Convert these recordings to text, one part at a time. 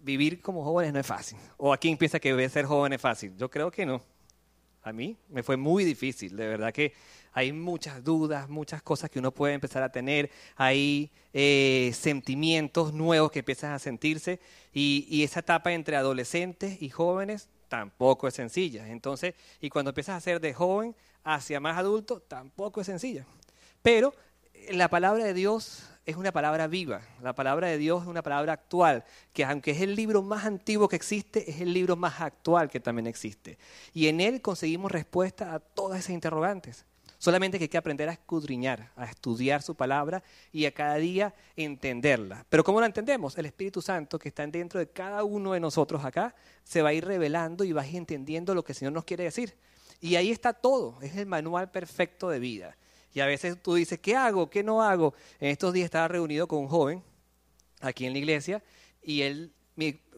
vivir como jóvenes no es fácil. ¿O a quién piensa que ser joven es fácil? Yo creo que no. A mí me fue muy difícil, de verdad que hay muchas dudas, muchas cosas que uno puede empezar a tener, hay eh, sentimientos nuevos que empiezan a sentirse y, y, esa etapa entre adolescentes y jóvenes tampoco es sencilla. Entonces, y cuando empiezas a ser de joven hacia más adulto, tampoco es sencilla. Pero la palabra de Dios es una palabra viva, la palabra de Dios es una palabra actual, que aunque es el libro más antiguo que existe, es el libro más actual que también existe. Y en él conseguimos respuesta a todas esas interrogantes. Solamente que hay que aprender a escudriñar, a estudiar su palabra y a cada día entenderla. Pero ¿cómo la entendemos? El Espíritu Santo que está dentro de cada uno de nosotros acá se va a ir revelando y va entendiendo lo que el Señor nos quiere decir. Y ahí está todo, es el manual perfecto de vida. Y a veces tú dices, ¿qué hago? ¿Qué no hago? En estos días estaba reunido con un joven aquí en la iglesia y él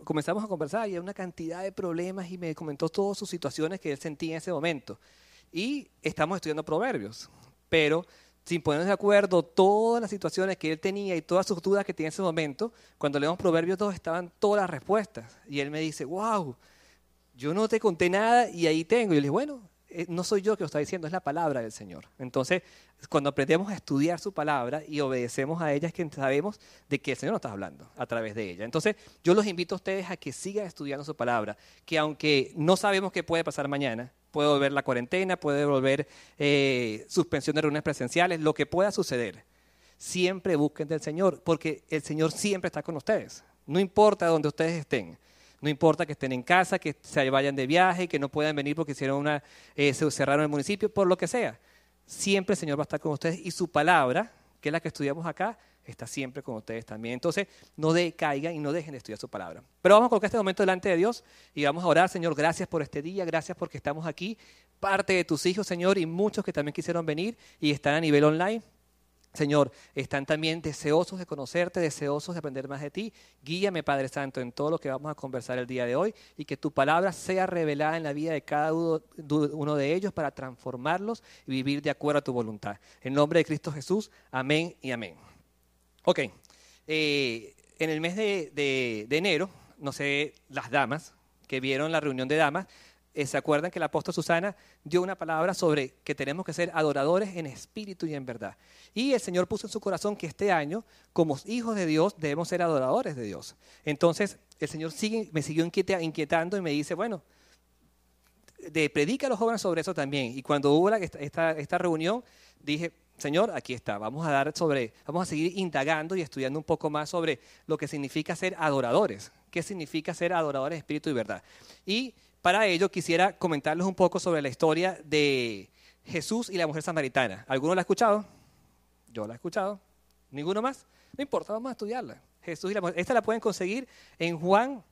comenzamos a conversar y hay una cantidad de problemas y me comentó todas sus situaciones que él sentía en ese momento. Y estamos estudiando proverbios, pero sin ponernos de acuerdo todas las situaciones que él tenía y todas sus dudas que tenía en ese momento, cuando leemos proverbios todos estaban todas las respuestas. Y él me dice, wow, yo no te conté nada y ahí tengo. Y yo le dije, bueno, no soy yo que lo está diciendo, es la palabra del Señor. Entonces, cuando aprendemos a estudiar su palabra y obedecemos a ella, es que sabemos de que el Señor nos está hablando a través de ella. Entonces, yo los invito a ustedes a que sigan estudiando su palabra, que aunque no sabemos qué puede pasar mañana, puede volver la cuarentena, puede volver eh, suspensión de reuniones presenciales, lo que pueda suceder, siempre busquen del Señor, porque el Señor siempre está con ustedes. No importa donde ustedes estén. No importa que estén en casa, que se vayan de viaje, que no puedan venir porque hicieron una, eh, se cerraron el municipio, por lo que sea. Siempre el Señor va a estar con ustedes y su palabra, que es la que estudiamos acá, está siempre con ustedes también. Entonces, no decaigan y no dejen de estudiar su palabra. Pero vamos a colocar este momento delante de Dios y vamos a orar, Señor, gracias por este día, gracias porque estamos aquí, parte de tus hijos, Señor, y muchos que también quisieron venir y están a nivel online. Señor, están también deseosos de conocerte, deseosos de aprender más de ti. Guíame, Padre Santo, en todo lo que vamos a conversar el día de hoy y que tu palabra sea revelada en la vida de cada uno de ellos para transformarlos y vivir de acuerdo a tu voluntad. En nombre de Cristo Jesús, amén y amén. Ok, eh, en el mes de, de enero, no sé, las damas que vieron la reunión de damas, eh, ¿se acuerdan que la apóstol Susana dio una palabra sobre que tenemos que ser adoradores en espíritu y en verdad? Y el Señor puso en su corazón que este año, como hijos de Dios, debemos ser adoradores de Dios. Entonces, el Señor me siguió inquietando y me dice, bueno, de, predica a los jóvenes sobre eso también. Y cuando hubo esta, esta reunión, dije, Señor, aquí está. Vamos a dar sobre, vamos a seguir indagando y estudiando un poco más sobre lo que significa ser adoradores. ¿Qué significa ser adoradores de espíritu y verdad? Y para ello quisiera comentarles un poco sobre la historia de Jesús y la mujer samaritana. ¿Alguno la ha escuchado? Yo la he escuchado. ¿Ninguno más? No importa, vamos a estudiarla. Jesús y la mujer. Esta la pueden conseguir en Juan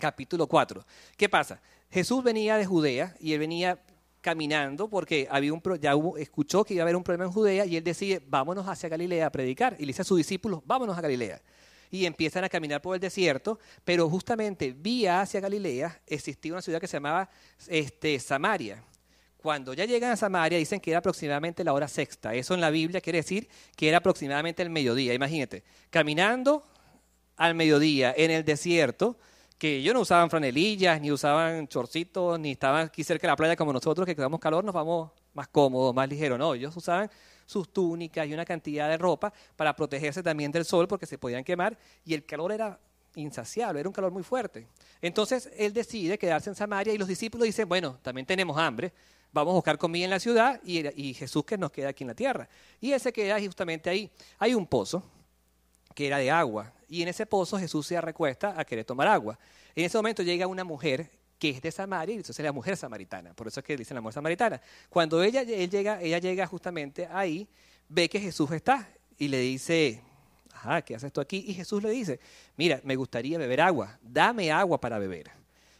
capítulo 4. ¿Qué pasa? Jesús venía de Judea y él venía caminando porque había un, ya escuchó que iba a haber un problema en Judea y él decide, vámonos hacia Galilea a predicar. Y le dice a sus discípulos, vámonos a Galilea y empiezan a caminar por el desierto, pero justamente vía hacia Galilea existía una ciudad que se llamaba este, Samaria. Cuando ya llegan a Samaria dicen que era aproximadamente la hora sexta. Eso en la Biblia quiere decir que era aproximadamente el mediodía. Imagínate, caminando al mediodía en el desierto, que ellos no usaban franelillas, ni usaban chorcitos, ni estaban aquí cerca de la playa como nosotros que quedamos calor, nos vamos más cómodos, más ligeros. No, ellos usaban sus túnicas y una cantidad de ropa para protegerse también del sol porque se podían quemar y el calor era insaciable, era un calor muy fuerte. Entonces él decide quedarse en Samaria y los discípulos dicen, bueno, también tenemos hambre, vamos a buscar comida en la ciudad y, Jesús que nos queda aquí en la tierra. Y él se queda justamente ahí. Hay un pozo que era de agua y en ese pozo Jesús se recuesta a querer tomar agua. En ese momento llega una mujer que es de Samaria, y entonces es la mujer samaritana, por eso es que dicen la mujer samaritana. Cuando ella, llega, ella llega justamente ahí, ve que Jesús está y le dice, ajá, ¿qué haces tú aquí? Y Jesús le dice, mira, me gustaría beber agua, dame agua para beber.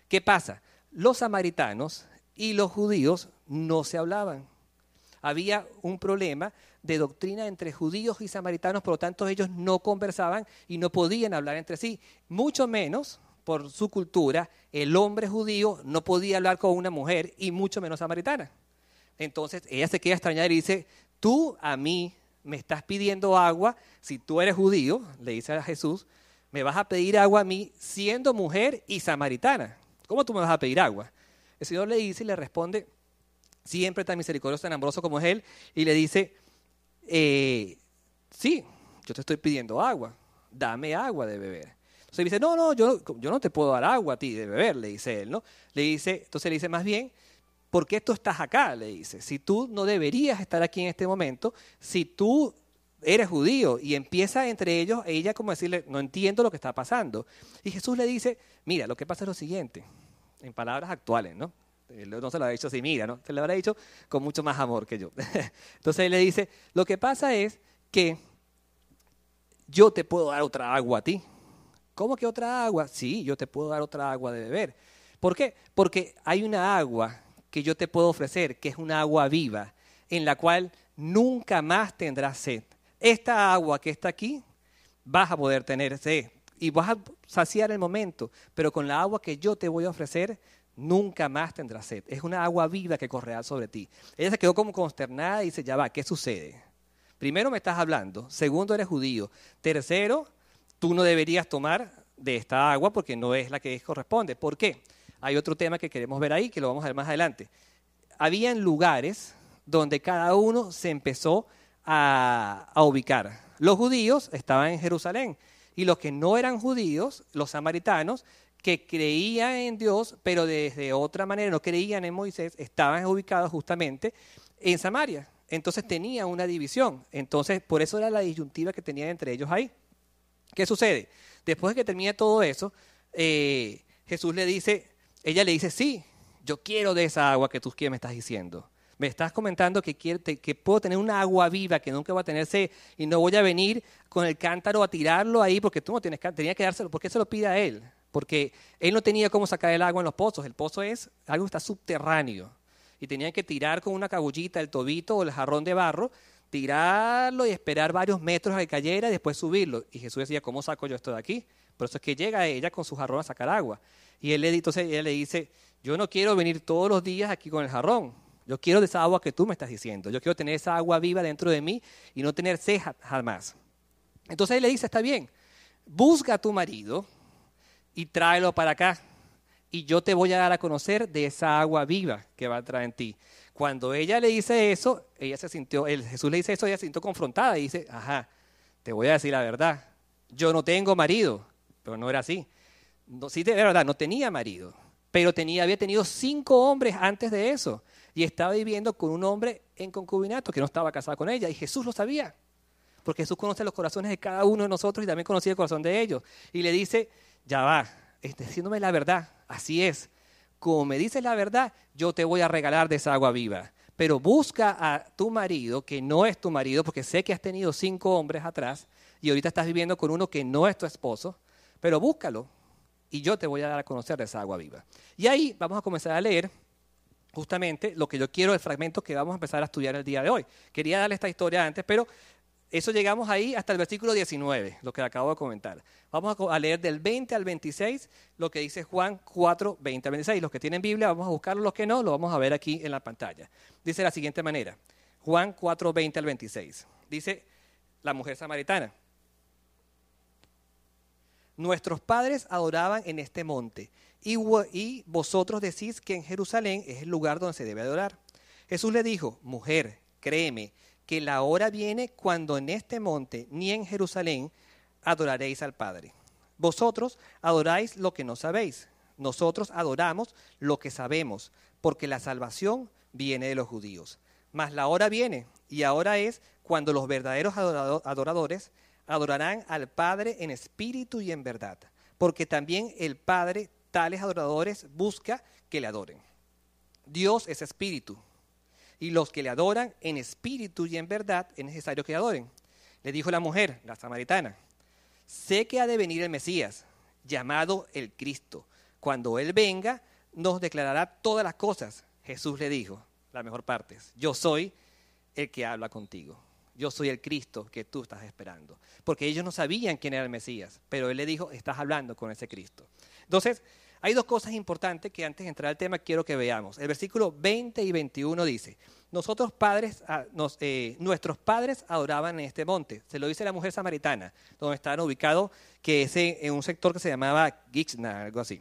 ¿Qué pasa? Los samaritanos y los judíos no se hablaban. Había un problema de doctrina entre judíos y samaritanos, por lo tanto ellos no conversaban y no podían hablar entre sí, mucho menos por su cultura, el hombre judío no podía hablar con una mujer y mucho menos samaritana. Entonces ella se queda extrañada y dice, tú a mí me estás pidiendo agua, si tú eres judío, le dice a Jesús, me vas a pedir agua a mí siendo mujer y samaritana. ¿Cómo tú me vas a pedir agua? El Señor le dice y le responde, siempre tan misericordioso, tan amoroso como es Él, y le dice, eh, sí, yo te estoy pidiendo agua, dame agua de beber. Entonces dice, no, no, yo, yo no te puedo dar agua a ti de beber, le dice él, ¿no? Le dice, entonces le dice más bien, ¿por qué tú estás acá? Le dice, si tú no deberías estar aquí en este momento, si tú eres judío y empieza entre ellos, ella como decirle, no entiendo lo que está pasando. Y Jesús le dice, mira, lo que pasa es lo siguiente, en palabras actuales, ¿no? Él no se lo ha dicho así, mira, ¿no? Se lo habrá dicho con mucho más amor que yo. Entonces él le dice, lo que pasa es que yo te puedo dar otra agua a ti. ¿Cómo que otra agua? Sí, yo te puedo dar otra agua de beber. ¿Por qué? Porque hay una agua que yo te puedo ofrecer, que es una agua viva, en la cual nunca más tendrás sed. Esta agua que está aquí, vas a poder tener sed y vas a saciar el momento, pero con la agua que yo te voy a ofrecer, nunca más tendrás sed. Es una agua viva que correrá sobre ti. Ella se quedó como consternada y dice, ya va, ¿qué sucede? Primero me estás hablando, segundo eres judío, tercero, tú no deberías tomar de esta agua porque no es la que corresponde. ¿Por qué? Hay otro tema que queremos ver ahí, que lo vamos a ver más adelante. Habían lugares donde cada uno se empezó a, a ubicar. Los judíos estaban en Jerusalén y los que no eran judíos, los samaritanos, que creían en Dios, pero desde otra manera no creían en Moisés, estaban ubicados justamente en Samaria. Entonces tenía una división. Entonces, por eso era la disyuntiva que tenían entre ellos ahí. ¿Qué sucede? Después de que termina todo eso, eh, Jesús le dice, ella le dice, sí, yo quiero de esa agua que tú me estás diciendo. Me estás comentando que, que puedo tener una agua viva, que nunca va a tener sed, y no voy a venir con el cántaro a tirarlo ahí porque tú no tienes tenía que dárselo. ¿Por qué se lo pide a él? Porque él no tenía cómo sacar el agua en los pozos. El pozo es algo que está subterráneo. Y tenían que tirar con una cabullita el tobito o el jarrón de barro, tirarlo y esperar varios metros a que cayera y después subirlo. Y Jesús decía, ¿cómo saco yo esto de aquí? Por eso es que llega ella con su jarrón a sacar agua. Y él entonces ella le dice, yo no quiero venir todos los días aquí con el jarrón. Yo quiero de esa agua que tú me estás diciendo. Yo quiero tener esa agua viva dentro de mí y no tener ceja jamás. Entonces él le dice, está bien, busca a tu marido y tráelo para acá. Y yo te voy a dar a conocer de esa agua viva que va a traer en ti. Cuando ella le dice eso, ella se sintió, el, Jesús le dice eso, ella se sintió confrontada y dice, ajá, te voy a decir la verdad. Yo no tengo marido, pero no era así. Sí, de verdad, no tenía marido, pero tenía, había tenido cinco hombres antes de eso y estaba viviendo con un hombre en concubinato que no estaba casado con ella y Jesús lo sabía, porque Jesús conoce los corazones de cada uno de nosotros y también conocía el corazón de ellos. Y le dice, ya va, diciéndome la verdad, así es. Como me dices la verdad, yo te voy a regalar de esa agua viva. Pero busca a tu marido, que no es tu marido, porque sé que has tenido cinco hombres atrás y ahorita estás viviendo con uno que no es tu esposo, pero búscalo y yo te voy a dar a conocer de esa agua viva. Y ahí vamos a comenzar a leer justamente lo que yo quiero, el fragmento que vamos a empezar a estudiar el día de hoy. Quería darle esta historia antes, pero eso llegamos ahí hasta el versículo 19, lo que acabo de comentar. Vamos a leer del 20 al 26 lo que dice Juan 4, 20 al 26. Los que tienen Biblia, vamos a buscarlo, los que no, lo vamos a ver aquí en la pantalla. Dice de la siguiente manera, Juan 4, 20 al 26. Dice la mujer samaritana. Nuestros padres adoraban en este monte y, y vosotros decís que en Jerusalén es el lugar donde se debe adorar. Jesús le dijo, mujer, créeme que la hora viene cuando en este monte ni en Jerusalén adoraréis al Padre. Vosotros adoráis lo que no sabéis. Nosotros adoramos lo que sabemos, porque la salvación viene de los judíos. Mas la hora viene, y ahora es cuando los verdaderos adoradores adorarán al Padre en espíritu y en verdad, porque también el Padre tales adoradores busca que le adoren. Dios es espíritu, y los que le adoran en espíritu y en verdad es necesario que adoren. Le dijo la mujer, la samaritana, sé que ha de venir el Mesías, llamado el Cristo. Cuando Él venga, nos declarará todas las cosas. Jesús le dijo, la mejor parte, yo soy el que habla contigo. yo soy el Cristo que tú estás esperando. Porque ellos no sabían quién era el Mesías, pero él le dijo, estás hablando con ese Cristo. Entonces, hay dos cosas importantes que antes de entrar al tema quiero que veamos. El versículo 20 y 21 dice, nosotros padres, ah, eh, nuestros padres adoraban en este monte. Se lo dice la mujer samaritana, donde estaban ubicados, que es en, un sector que se llamaba Gixna, algo así.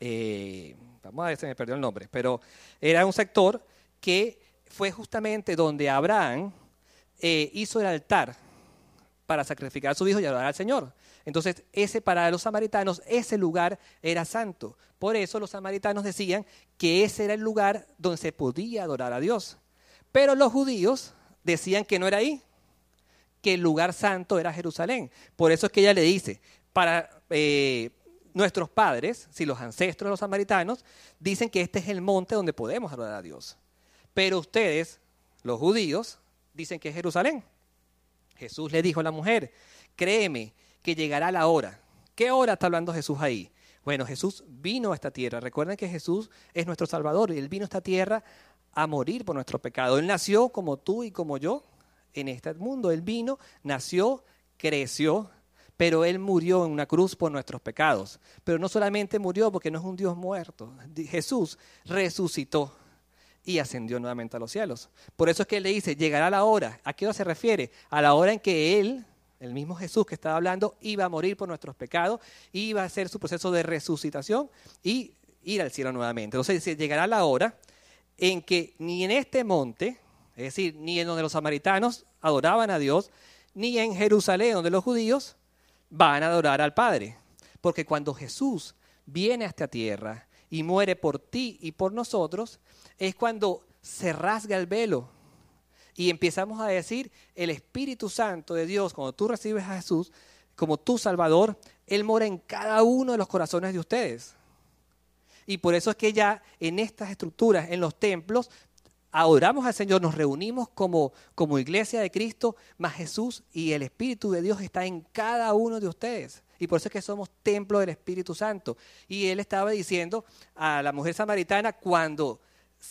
Eh, vamos a ver si me perdió el nombre, pero era un sector que fue justamente donde Abraham eh, hizo el altar para sacrificar a su hijo y adorar al Señor. Entonces, ese para los samaritanos, ese lugar era santo. Por eso los samaritanos decían que ese era el lugar donde se podía adorar a Dios. Pero los judíos decían que no era ahí, que el lugar santo era Jerusalén. Por eso es que ella le dice, para eh, nuestros padres, si los ancestros de los samaritanos, dicen que este es el monte donde podemos adorar a Dios. Pero ustedes, los judíos, dicen que es Jerusalén. Jesús le dijo a la mujer, créeme que llegará la hora. ¿Qué hora está hablando Jesús ahí? Bueno, Jesús vino a esta tierra. Recuerden que Jesús es nuestro Salvador y Él vino a esta tierra a morir por nuestro pecado. Él nació como tú y como yo en este mundo. Él vino, nació, creció, pero Él murió en una cruz por nuestros pecados. Pero no solamente murió porque no es un Dios muerto. Jesús resucitó y ascendió nuevamente a los cielos. Por eso es que Él le dice, llegará la hora. ¿A qué hora se refiere? A la hora en que Él el mismo Jesús que estaba hablando iba a morir por nuestros pecados, iba a hacer su proceso de resucitación y ir al cielo nuevamente. Entonces llegará la hora en que ni en este monte, es decir, ni en donde los samaritanos adoraban a Dios, ni en Jerusalén donde los judíos van a adorar al Padre. Porque cuando Jesús viene a esta tierra y muere por ti y por nosotros, es cuando se rasga el velo y empezamos a decir, el Espíritu Santo de Dios, cuando tú recibes a Jesús como tu Salvador, Él mora en cada uno de los corazones de ustedes. Y por eso es que ya en estas estructuras, en los templos, adoramos al Señor, nos reunimos como, como iglesia de Cristo, más Jesús y el Espíritu de Dios está en cada uno de ustedes. Y por eso es que somos templo del Espíritu Santo. Y él estaba diciendo a la mujer samaritana, cuando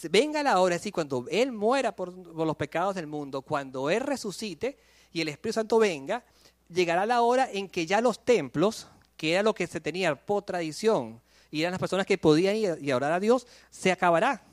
venga la hora, así cuando Él muera por, los pecados del mundo, cuando Él resucite y el Espíritu Santo venga, llegará la hora en que ya los templos, que era lo que se tenía por tradición, y eran las personas que podían ir y orar a Dios, se acabará.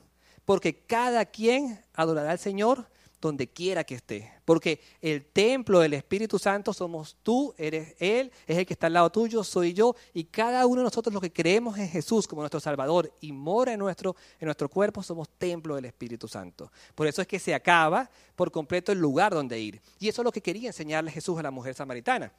Porque cada quien adorará al Señor donde quiera que esté. Porque el templo del Espíritu Santo somos tú, eres Él, es el que está al lado tuyo, soy yo, y cada uno de nosotros los que creemos en Jesús como nuestro Salvador y mora en nuestro, en nuestro cuerpo, somos templo del Espíritu Santo. Por eso es que se acaba por completo el lugar donde ir. Y eso es lo que quería enseñarle Jesús a la mujer samaritana.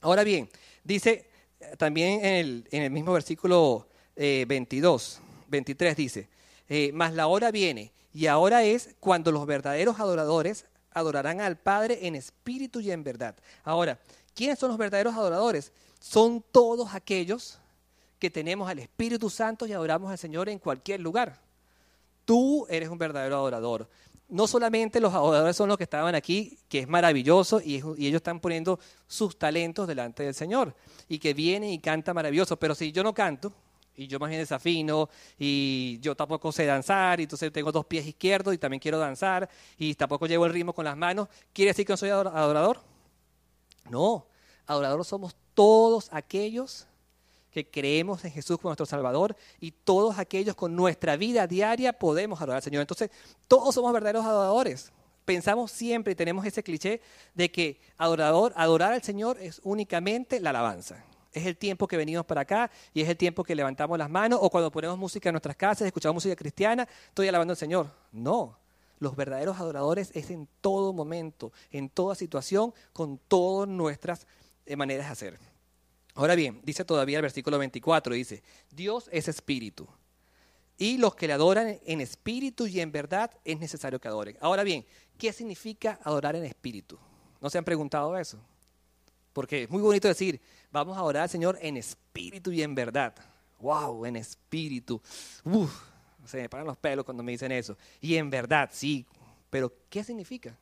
Ahora bien, dice eh, también en el, mismo versículo 22, eh, 23 dice, eh, mas la hora viene y ahora es cuando los verdaderos adoradores adorarán al Padre en espíritu y en verdad. Ahora, ¿quiénes son los verdaderos adoradores? Son todos aquellos que tenemos al Espíritu Santo y adoramos al Señor en cualquier lugar. Tú eres un verdadero adorador. No solamente los adoradores son los que estaban aquí, que es maravilloso, y, y ellos están poniendo sus talentos delante del Señor, y que viene y canta maravilloso, pero si yo no canto, y yo más bien desafino y yo tampoco sé danzar y entonces tengo dos pies izquierdos y también quiero danzar y tampoco llevo el ritmo con las manos, ¿quiere decir que no soy adorador? No, adoradores somos todos aquellos que creemos en Jesús como nuestro Salvador y todos aquellos con nuestra vida diaria podemos adorar al Señor. Entonces, todos somos verdaderos adoradores. Pensamos siempre y tenemos ese cliché de que adorador, adorar al Señor es únicamente la alabanza es el tiempo que venimos para acá y es el tiempo que levantamos las manos o cuando ponemos música en nuestras casas, escuchamos música cristiana, estoy alabando al Señor. No, los verdaderos adoradores es en todo momento, en toda situación, con todas nuestras eh, maneras de hacer. Ahora bien, dice todavía el versículo 24, dice, Dios es espíritu. Y los que le adoran en espíritu y en verdad es necesario que adoren. Ahora bien, ¿qué significa adorar en espíritu? ¿No se han preguntado eso? Porque es muy bonito decir, vamos a orar al Señor en espíritu y en verdad. ¡Wow! En espíritu. Uf, se me paran los pelos cuando me dicen eso. Y en verdad, sí. Pero, ¿qué significa?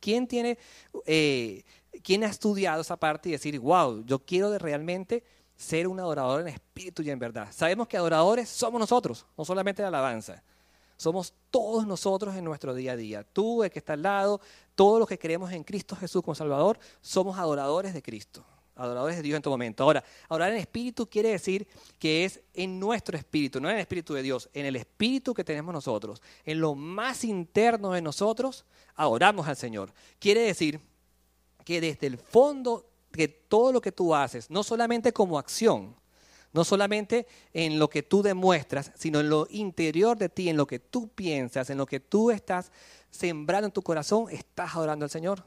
¿Quién tiene, eh, quién ha estudiado esa parte y decir, wow, yo quiero de realmente ser un adorador en espíritu y en verdad? Sabemos que adoradores somos nosotros, no solamente la alabanza. Somos todos nosotros en nuestro día a día. Tú, el que está al lado, todos los que creemos en Cristo Jesús como Salvador, somos adoradores de Cristo, adoradores de Dios en todo momento. Ahora, adorar en espíritu quiere decir que es en nuestro espíritu, no en el espíritu de Dios, en el espíritu que tenemos nosotros, en lo más interno de nosotros, adoramos al Señor. Quiere decir que desde el fondo de todo lo que tú haces, no solamente como acción, no solamente en lo que tú demuestras, sino en lo interior de ti, en lo que tú piensas, en lo que tú estás sembrando en tu corazón, estás adorando al Señor.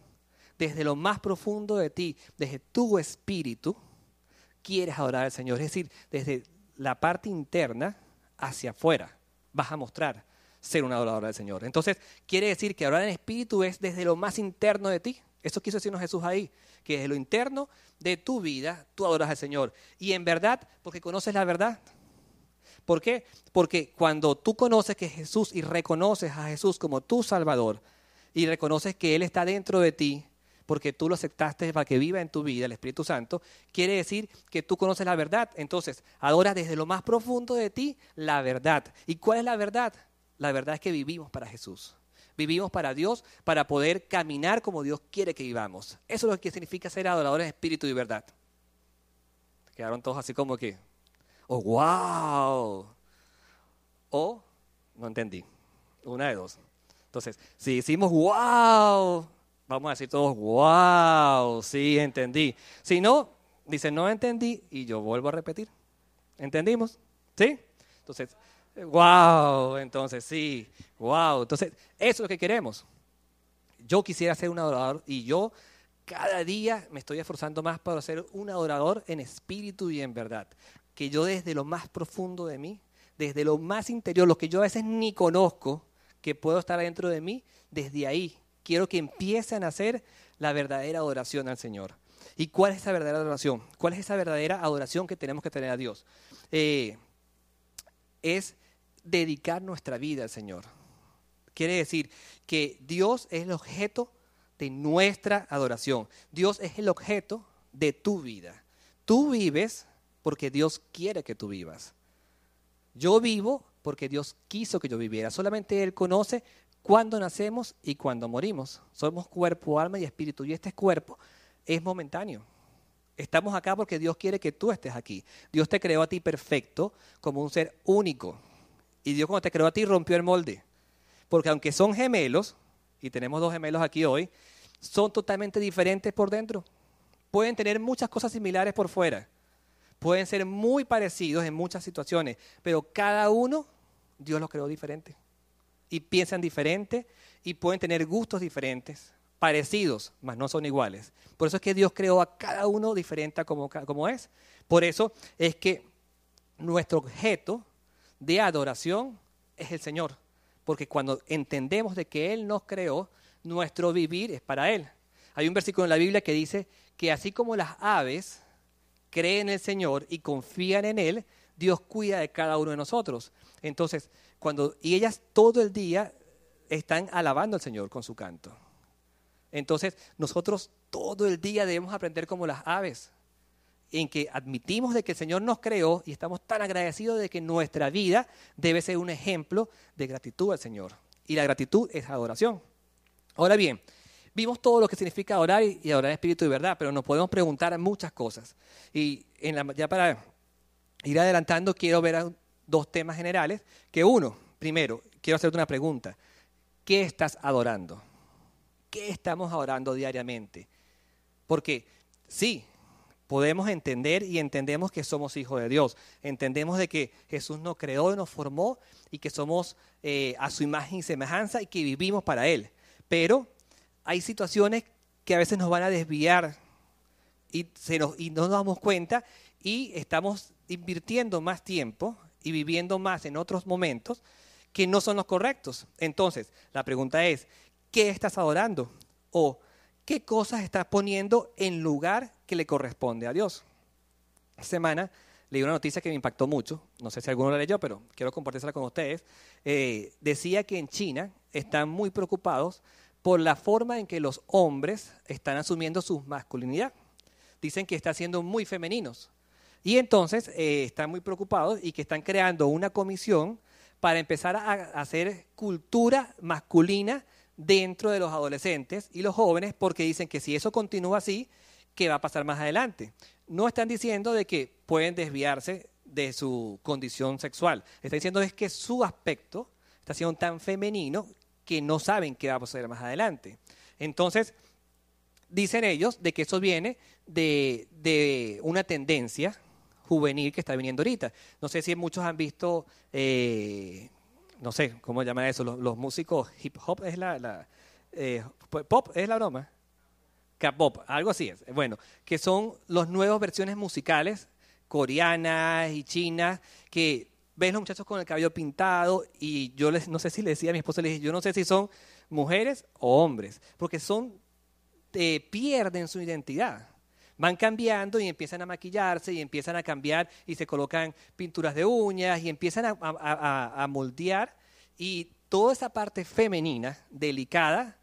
Desde lo más profundo de ti, desde tu espíritu, quieres adorar al Señor. Es decir, desde la parte interna hacia afuera, vas a mostrar ser un adorador del Señor. Entonces, quiere decir que adorar en espíritu es desde lo más interno de ti. Eso quiso decirnos Jesús ahí, que desde lo interno de tu vida tú adoras al Señor. Y en verdad, porque conoces la verdad. ¿Por qué? Porque cuando tú conoces que Jesús y reconoces a Jesús como tu Salvador y reconoces que Él está dentro de ti, porque tú lo aceptaste para que viva en tu vida el Espíritu Santo, quiere decir que tú conoces la verdad. Entonces, adoras desde lo más profundo de ti la verdad. ¿Y cuál es la verdad? La verdad es que vivimos para Jesús. Vivimos para Dios, para poder caminar como Dios quiere que vivamos. Eso es lo que significa ser adoradores de espíritu y verdad. Quedaron todos así como que, oh, wow. O, no entendí. Una de dos. Entonces, si decimos wow, vamos a decir todos wow, sí, entendí. Si no, dice no entendí y yo vuelvo a repetir. ¿Entendimos? ¿Sí? Entonces, Wow, entonces sí, wow. Entonces, eso es lo que queremos. Yo quisiera ser un adorador y yo cada día me estoy esforzando más para ser un adorador en espíritu y en verdad. Que yo desde lo más profundo de mí, desde lo más interior, lo que yo a veces ni conozco, que puedo estar dentro de mí, desde ahí quiero que empiecen a hacer la verdadera adoración al Señor. ¿Y cuál es esa verdadera adoración? ¿Cuál es esa verdadera adoración que tenemos que tener a Dios? Eh, es dedicar nuestra vida al Señor. Quiere decir que Dios es el objeto de nuestra adoración. Dios es el objeto de tu vida. Tú vives porque Dios quiere que tú vivas. Yo vivo porque Dios quiso que yo viviera. Solamente Él conoce cuándo nacemos y cuándo morimos. Somos cuerpo, alma y espíritu. Y este cuerpo es momentáneo. Estamos acá porque Dios quiere que tú estés aquí. Dios te creó a ti perfecto como un ser único. Y Dios cuando te creó a ti rompió el molde. Porque aunque son gemelos, y tenemos dos gemelos aquí hoy, son totalmente diferentes por dentro. Pueden tener muchas cosas similares por fuera. Pueden ser muy parecidos en muchas situaciones, pero cada uno Dios los creó diferente. Y piensan diferente y pueden tener gustos diferentes, parecidos, mas no son iguales. Por eso es que Dios creó a cada uno diferente como, como es. Por eso es que nuestro objeto de adoración es el Señor. Porque cuando entendemos de que Él nos creó, nuestro vivir es para Él. Hay un versículo en la Biblia que dice que así como las aves creen en el Señor y confían en Él, Dios cuida de cada uno de nosotros. Entonces, cuando, y ellas todo el día están alabando al Señor con su canto. Entonces, nosotros todo el día debemos aprender como las aves en que admitimos de que el Señor nos creó y estamos tan agradecidos de que nuestra vida debe ser un ejemplo de gratitud al Señor. Y la gratitud es adoración. Ahora bien, vimos todo lo que significa orar y adorar en espíritu y verdad, pero nos podemos preguntar muchas cosas. Y ya para ir adelantando, quiero ver dos temas generales. Que uno, primero, quiero hacerte una pregunta. ¿Qué estás adorando? ¿Qué estamos adorando diariamente? Porque sí, podemos entender y entendemos que somos hijos de Dios. Entendemos de que Jesús nos creó y nos formó y que somos eh, a su imagen y semejanza y que vivimos para Él. Pero hay situaciones que a veces nos van a desviar y, y no nos damos cuenta y estamos invirtiendo más tiempo y viviendo más en otros momentos que no son los correctos. Entonces, la pregunta es, ¿qué estás adorando? O qué cosas estás poniendo en lugar que le corresponde a Dios. Esta semana leí una noticia que me impactó mucho, no sé si alguno la leyó, pero quiero compartírsela con ustedes. Eh, decía que en China están muy preocupados por la forma en que los hombres están asumiendo su masculinidad. Dicen que están siendo muy femeninos. Y entonces eh, están muy preocupados y que están creando una comisión para empezar a hacer cultura masculina dentro de los adolescentes y los jóvenes, porque dicen que si eso continúa así, ¿qué va a pasar más adelante? No están diciendo de que pueden desviarse de su condición sexual. Están diciendo es que su aspecto está siendo tan femenino que no saben qué va a pasar más adelante. Entonces, dicen ellos de que eso viene de, una tendencia juvenil que está viniendo ahorita. No sé si muchos han visto, eh, no sé, ¿cómo llaman eso? Los, músicos hip hop es la, eh, pop es la broma. K-pop, algo así es. Bueno, que son las nuevas versiones musicales coreanas y chinas que ven los muchachos con el cabello pintado y yo les, no sé si le decía a mi esposa, le dije, yo no sé si son mujeres o hombres, porque son, eh, pierden su identidad van cambiando y empiezan a maquillarse y empiezan a cambiar y se colocan pinturas de uñas y empiezan a, moldear. Y toda esa parte femenina, delicada,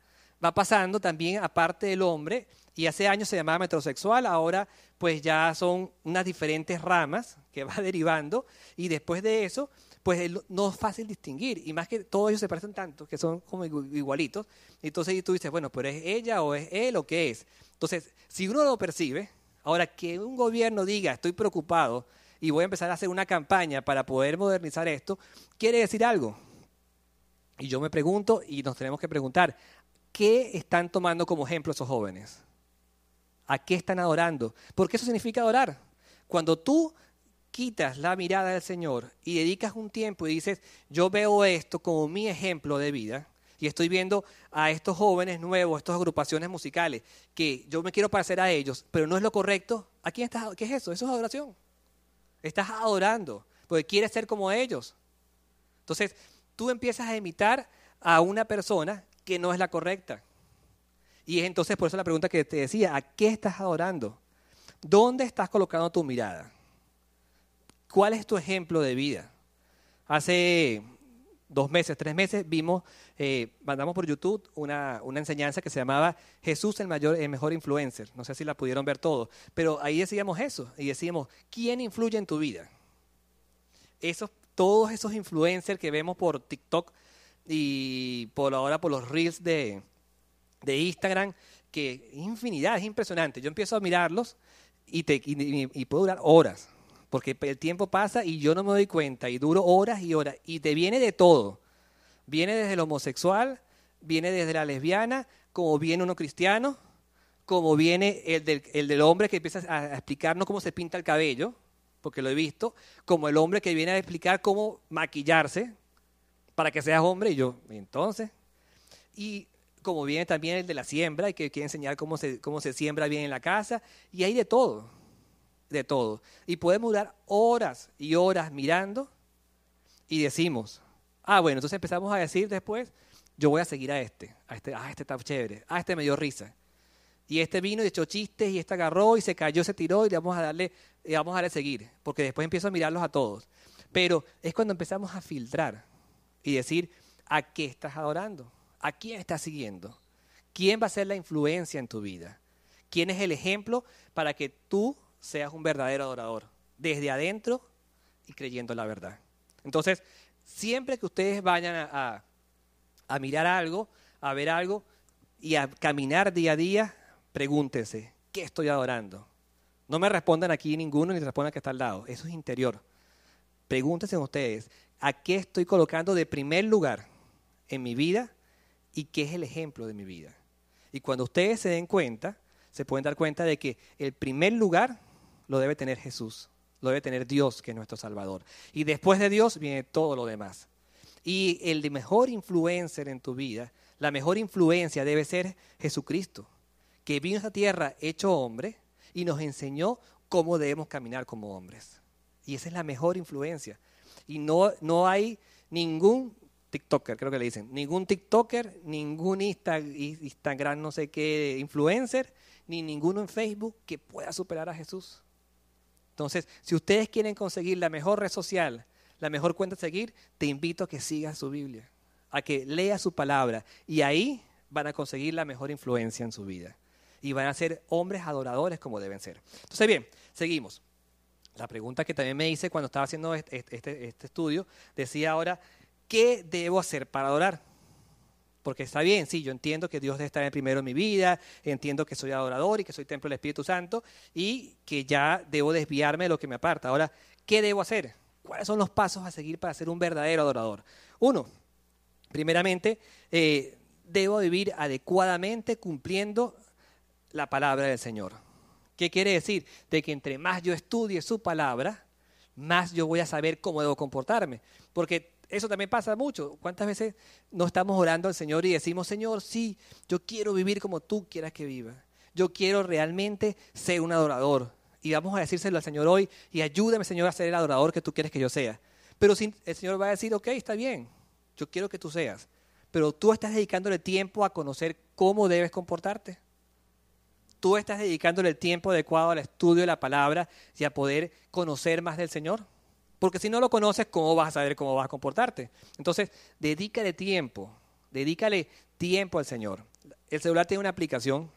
va pasando también a parte del hombre. Y hace años se llamaba metrosexual, ahora pues ya son unas diferentes ramas que va derivando. Y después de eso pues no es fácil distinguir. Y más que todos ellos se parecen tanto que son como igualitos, entonces tú dices, bueno, pero es ella o es él o qué es. Entonces, si uno lo percibe, ahora que un gobierno diga, estoy preocupado y voy a empezar a hacer una campaña para poder modernizar esto, quiere decir algo. Y yo me pregunto, y nos tenemos que preguntar, ¿qué están tomando como ejemplo esos jóvenes? ¿A qué están adorando? Porque eso significa adorar. Cuando tú quitas la mirada del Señor y dedicas un tiempo y dices, yo veo esto como mi ejemplo de vida, y estoy viendo a estos jóvenes nuevos, estas agrupaciones musicales, que yo me quiero parecer a ellos, pero no es lo correcto, ¿a quién estás? ¿Qué es eso? Eso es adoración. Estás adorando, porque quieres ser como ellos. Entonces, tú empiezas a imitar a una persona que no es la correcta. Y es entonces por eso la pregunta que te decía, ¿a qué estás adorando? ¿Dónde estás colocando tu mirada? ¿Cuál es tu ejemplo de vida? Hace dos meses, tres meses, vimos, eh, mandamos por YouTube una, enseñanza que se llamaba Jesús el, mayor, el mejor influencer. No sé si la pudieron ver todos, pero ahí decíamos eso, y decíamos, ¿quién influye en tu vida? Esos, todos esos influencers que vemos por TikTok y por ahora por los reels de, de Instagram, que infinidad, es impresionante. Yo empiezo a mirarlos y, te, y puedo durar horas porque el tiempo pasa y yo no me doy cuenta y duro horas y horas y te viene de todo. Viene desde el homosexual, viene desde la lesbiana, como viene uno cristiano, como viene el del, el del hombre que empieza a explicarnos cómo se pinta el cabello, porque lo he visto, como el hombre que viene a explicar cómo maquillarse para que seas hombre y yo, entonces, y como viene también el de la siembra y que quiere enseñar cómo se, cómo se siembra bien en la casa, y hay de todo de todo. Y podemos durar horas y horas mirando y decimos, ah, bueno, entonces empezamos a decir después, yo voy a seguir a este, a este, ah, este está chévere, ah, este me dio risa. Y este vino y echó chistes y este agarró y se cayó, se tiró y vamos a darle, y vamos a darle seguir, porque después empiezo a mirarlos a todos. Pero es cuando empezamos a filtrar y decir, ¿a qué estás adorando? ¿A quién estás siguiendo? ¿Quién va a ser la influencia en tu vida? ¿Quién es el ejemplo para que tú seas un verdadero adorador, desde adentro y creyendo la verdad. Entonces, siempre que ustedes vayan a, mirar algo, a ver algo y a caminar día a día, pregúntense, ¿qué estoy adorando? No me respondan aquí ninguno ni respondan que está al lado, eso es interior. Pregúntense ustedes, ¿a qué estoy colocando de primer lugar en mi vida y qué es el ejemplo de mi vida? Y cuando ustedes se den cuenta, se pueden dar cuenta de que el primer lugar lo debe tener Jesús, lo debe tener Dios, que es nuestro Salvador. Y después de Dios viene todo lo demás. Y el mejor influencer en tu vida, la mejor influencia debe ser Jesucristo, que vino a esta tierra hecho hombre y nos enseñó cómo debemos caminar como hombres. Y esa es la mejor influencia. Y no, no hay ningún TikToker, creo que le dicen, ningún TikToker, ningún Instagram, no sé qué, influencer, ni ninguno en Facebook que pueda superar a Jesús. Entonces, si ustedes quieren conseguir la mejor red social, la mejor cuenta a seguir, te invito a que sigas su Biblia, a que leas su palabra y ahí van a conseguir la mejor influencia en su vida. Y van a ser hombres adoradores como deben ser. Entonces, bien, seguimos. La pregunta que también me hice cuando estaba haciendo este, este, este estudio decía ahora, ¿qué debo hacer para adorar? Porque está bien, sí, yo entiendo que Dios debe estar en primero en mi vida, entiendo que soy adorador y que soy templo del Espíritu Santo y que ya debo desviarme de lo que me aparta. Ahora, ¿qué debo hacer? ¿Cuáles son los pasos a seguir para ser un verdadero adorador? Uno, primeramente, eh, debo vivir adecuadamente cumpliendo la palabra del Señor. ¿Qué quiere decir? De que entre más yo estudie su palabra, más yo voy a saber cómo debo comportarme. Porque eso también pasa mucho. ¿Cuántas veces no estamos orando al Señor y decimos, Señor, sí, yo quiero vivir como tú quieras que viva? Yo quiero realmente ser un adorador. Y vamos a decírselo al Señor hoy y ayúdame, Señor, a ser el adorador que tú quieres que yo sea. Pero el Señor va a decir, ok, está bien, yo quiero que tú seas. Pero tú estás dedicándole tiempo a conocer cómo debes comportarte. Tú estás dedicándole el tiempo adecuado al estudio de la palabra y a poder conocer más del Señor. Porque si no lo conoces, ¿cómo vas a saber cómo vas a comportarte? Entonces, dedícale tiempo, dedícale tiempo al Señor. El celular tiene una aplicación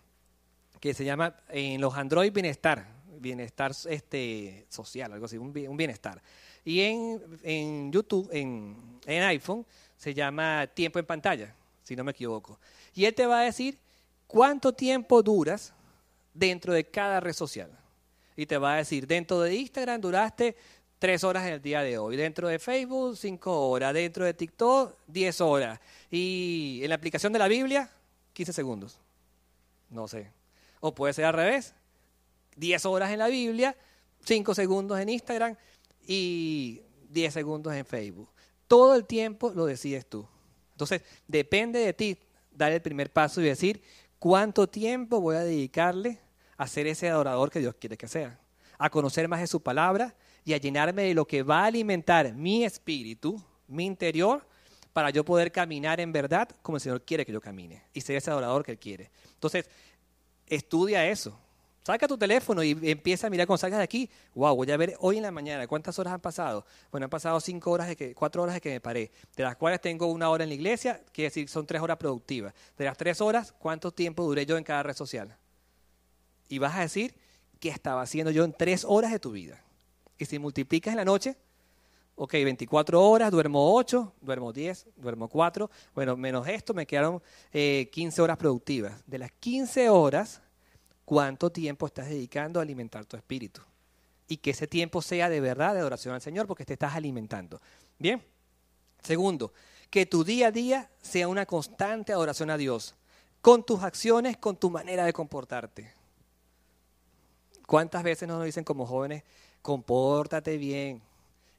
que se llama en los Android Bienestar, bienestar este, social, algo así, un, bienestar. Y en, YouTube, en, en iPhone, se llama tiempo en pantalla, si no me equivoco. Y él te va a decir cuánto tiempo duras dentro de cada red social. Y te va a decir, dentro de Instagram duraste tres horas en el día de hoy. Dentro de Facebook, cinco horas. Dentro de TikTok, diez horas. Y en la aplicación de la Biblia, 15 segundos. No sé. O puede ser al revés. Diez horas en la Biblia, cinco segundos en Instagram y diez segundos en Facebook. Todo el tiempo lo decides tú. Entonces, depende de ti dar el primer paso y decir cuánto tiempo voy a dedicarle a ser ese adorador que Dios quiere que sea. A conocer más de su palabra y a llenarme de lo que va a alimentar mi espíritu, mi interior, para yo poder caminar en verdad como el Señor quiere que yo camine y ser ese adorador que Él quiere. Entonces, estudia eso. Saca tu teléfono y empieza a mirar cuando salgas de aquí. Wow, voy a ver hoy en la mañana cuántas horas han pasado. Bueno, han pasado cinco horas, de que, cuatro horas de que me paré, de las cuales tengo una hora en la iglesia, quiere decir son tres horas productivas. De las tres horas, ¿cuánto tiempo duré yo en cada red social? Y vas a decir, ¿qué estaba haciendo yo en tres horas de tu vida? Y si multiplicas en la noche, ok, 24 horas, duermo 8, duermo 10, duermo 4, bueno, menos esto, me quedaron 15 eh, horas productivas. De las 15 horas, ¿cuánto tiempo estás dedicando a alimentar tu espíritu? Y que ese tiempo sea de verdad de adoración al Señor porque te estás alimentando. Bien. Segundo, que tu día a día sea una constante adoración a Dios, con tus acciones, con tu manera de comportarte. ¿Cuántas veces nos dicen como jóvenes, compórtate bien.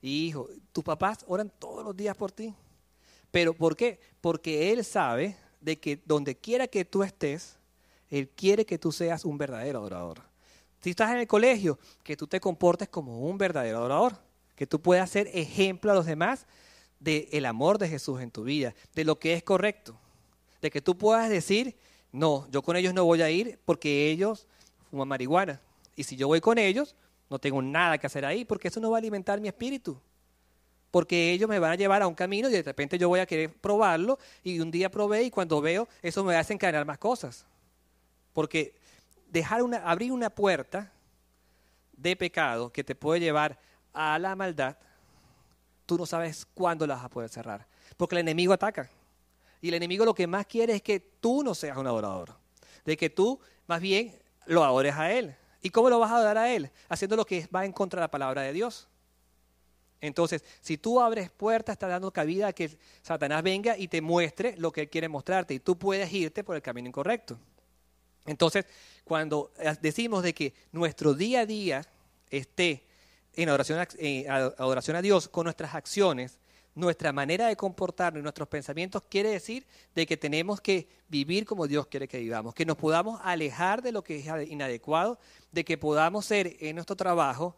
Hijo, tus papás oran todos los días por ti. ¿Pero por qué? Porque Él sabe de que donde quiera que tú estés, Él quiere que tú seas un verdadero adorador. Si estás en el colegio, que tú te comportes como un verdadero adorador, que tú puedas ser ejemplo a los demás del amor de Jesús en tu vida, de lo que es correcto, de que tú puedas decir, no, yo con ellos no voy a ir porque ellos fuman marihuana. Y si yo voy con ellos, no tengo nada que hacer ahí porque eso no va a alimentar mi espíritu. Porque ellos me van a llevar a un camino y de repente yo voy a querer probarlo y un día probé y cuando veo eso me hace encadenar más cosas. Porque dejar una, abrir una puerta de pecado que te puede llevar a la maldad, tú no sabes cuándo la vas a poder cerrar. Porque el enemigo ataca. Y el enemigo lo que más quiere es que tú no seas un adorador. De que tú más bien lo adores a él. ¿Y cómo lo vas a dar a Él? Haciendo lo que va en contra de la palabra de Dios. Entonces, si tú abres puertas, estás dando cabida a que Satanás venga y te muestre lo que Él quiere mostrarte y tú puedes irte por el camino incorrecto. Entonces, cuando decimos de que nuestro día a día esté en adoración, en adoración a Dios con nuestras acciones, nuestra manera de comportarnos y nuestros pensamientos quiere decir de que tenemos que vivir como Dios quiere que vivamos, que nos podamos alejar de lo que es inadecuado, de que podamos ser en nuestro trabajo,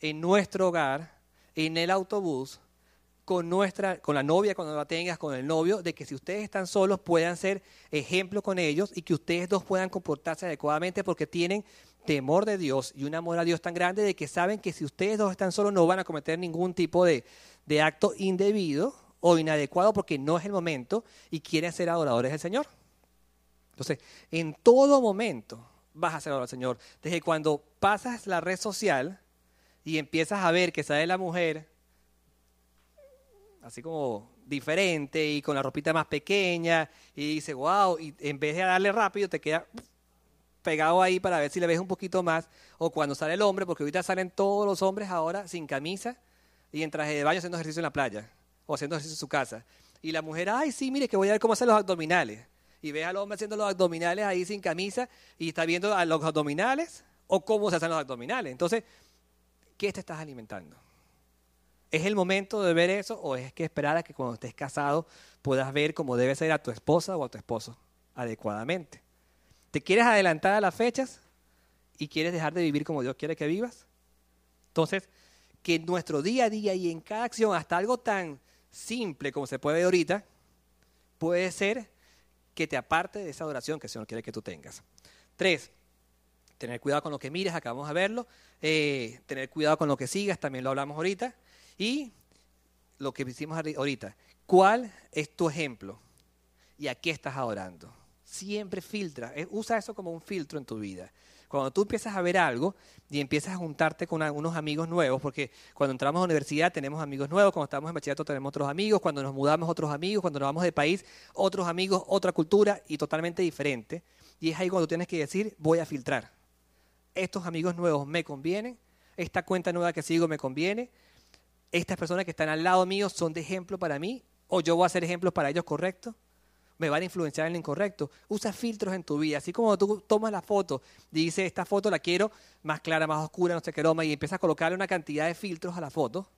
en nuestro hogar, en el autobús, con nuestra, con la novia cuando la tengas, con el novio, de que si ustedes están solos puedan ser ejemplo con ellos y que ustedes dos puedan comportarse adecuadamente porque tienen temor de Dios y un amor a Dios tan grande de que saben que si ustedes dos están solos no van a cometer ningún tipo de, de acto indebido o inadecuado porque no es el momento y quieren ser adoradores del Señor. Entonces, en todo momento vas a ser adorador del Señor. Desde cuando pasas la red social y empiezas a ver que sale la mujer, así como diferente y con la ropita más pequeña y dice, wow, y en vez de darle rápido te queda pegado ahí para ver si le ves un poquito más, o cuando sale el hombre, porque ahorita salen todos los hombres ahora sin camisa y en traje de baño haciendo ejercicio en la playa o haciendo ejercicio en su casa. Y la mujer, ay, sí, mire que voy a ver cómo hacen los abdominales. Y ves al hombre haciendo los abdominales ahí sin camisa y está viendo a los abdominales o cómo se hacen los abdominales. Entonces, ¿qué te estás alimentando? ¿Es el momento de ver eso o es que esperar a que cuando estés casado puedas ver cómo debe ser a tu esposa o a tu esposo adecuadamente? ¿Te quieres adelantar a las fechas y quieres dejar de vivir como Dios quiere que vivas? Entonces, que en nuestro día a día y en cada acción, hasta algo tan simple como se puede ver ahorita, puede ser que te aparte de esa adoración que el Señor quiere que tú tengas. Tres, tener cuidado con lo que mires, acabamos de verlo. Eh, tener cuidado con lo que sigas, también lo hablamos ahorita. Y lo que hicimos ahorita, ¿cuál es tu ejemplo? ¿Y a qué estás adorando? Siempre filtra, eh, usa eso como un filtro en tu vida. Cuando tú empiezas a ver algo y empiezas a juntarte con unos amigos nuevos, porque cuando entramos a la universidad tenemos amigos nuevos, cuando estamos en bachillerato tenemos otros amigos, cuando nos mudamos otros amigos, cuando nos vamos de país otros amigos, otra cultura y totalmente diferente. Y es ahí cuando tienes que decir, voy a filtrar. Estos amigos nuevos me convienen, esta cuenta nueva que sigo me conviene, estas personas que están al lado mío son de ejemplo para mí, o yo voy a ser ejemplos para ellos correctos, me van a influenciar en lo incorrecto. Usa filtros en tu vida, así como tú tomas la foto, dice esta foto la quiero más clara, más oscura, no sé qué aroma, y empiezas a colocarle una cantidad de filtros a la foto,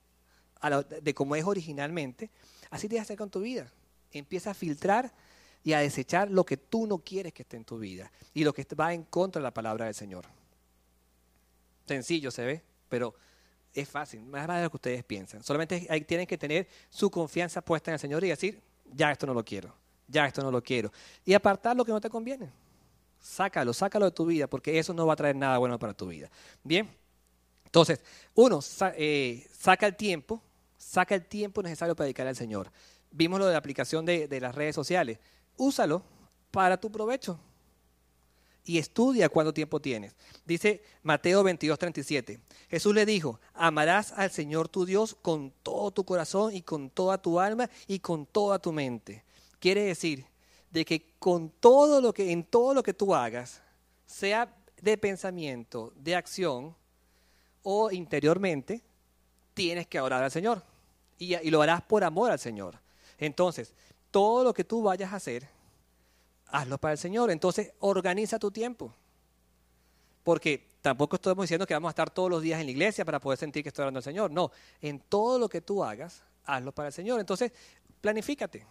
de cómo es originalmente, así te vas a hacer con tu vida. Empieza a filtrar y a desechar lo que tú no quieres que esté en tu vida y lo que va en contra de la palabra del Señor. Sencillo se ve, pero es fácil, más de lo que ustedes piensan. Solamente hay, tienen que tener su confianza puesta en el Señor y decir, ya esto no lo quiero, ya esto no lo quiero. Y apartar lo que no te conviene. Sácalo, sácalo de tu vida, porque eso no va a traer nada bueno para tu vida. Bien, entonces, uno, eh, saca el tiempo, saca el tiempo necesario para dedicar al Señor. Vimos lo de la aplicación de las redes sociales. Úsalo para tu provecho y estudia cuánto tiempo tienes. Dice Mateo 22, 37. Jesús le dijo, amarás al Señor tu Dios con todo tu corazón y con toda tu alma y con toda tu mente. Quiere decir de que con todo lo que, en todo lo que tú hagas, sea de pensamiento, de acción o interiormente, tienes que orar al Señor. Y, y lo harás por amor al Señor. Entonces, todo lo que tú vayas a hacer, hazlo para el Señor. Entonces, organiza tu tiempo. Porque tampoco estamos diciendo que vamos a estar todos los días en la iglesia para poder sentir que estoy orando al Señor. No, en todo lo que tú hagas, hazlo para el Señor. Entonces, planifícate.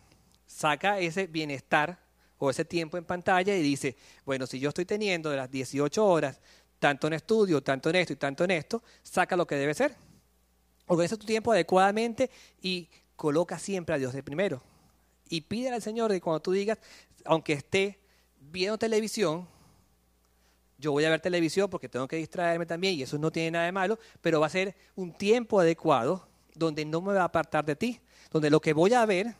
Saca ese bienestar o ese tiempo en pantalla y dice, bueno, si yo estoy teniendo de las 18 horas, tanto en estudio, tanto en esto y tanto en esto, saca lo que debe ser. Organiza tu tiempo adecuadamente y coloca siempre a Dios de primero. Y pídele al Señor que cuando tú digas, aunque esté viendo televisión, yo voy a ver televisión porque tengo que distraerme también y eso no tiene nada de malo, pero va a ser un tiempo adecuado donde no me va a apartar de ti, donde lo que voy a ver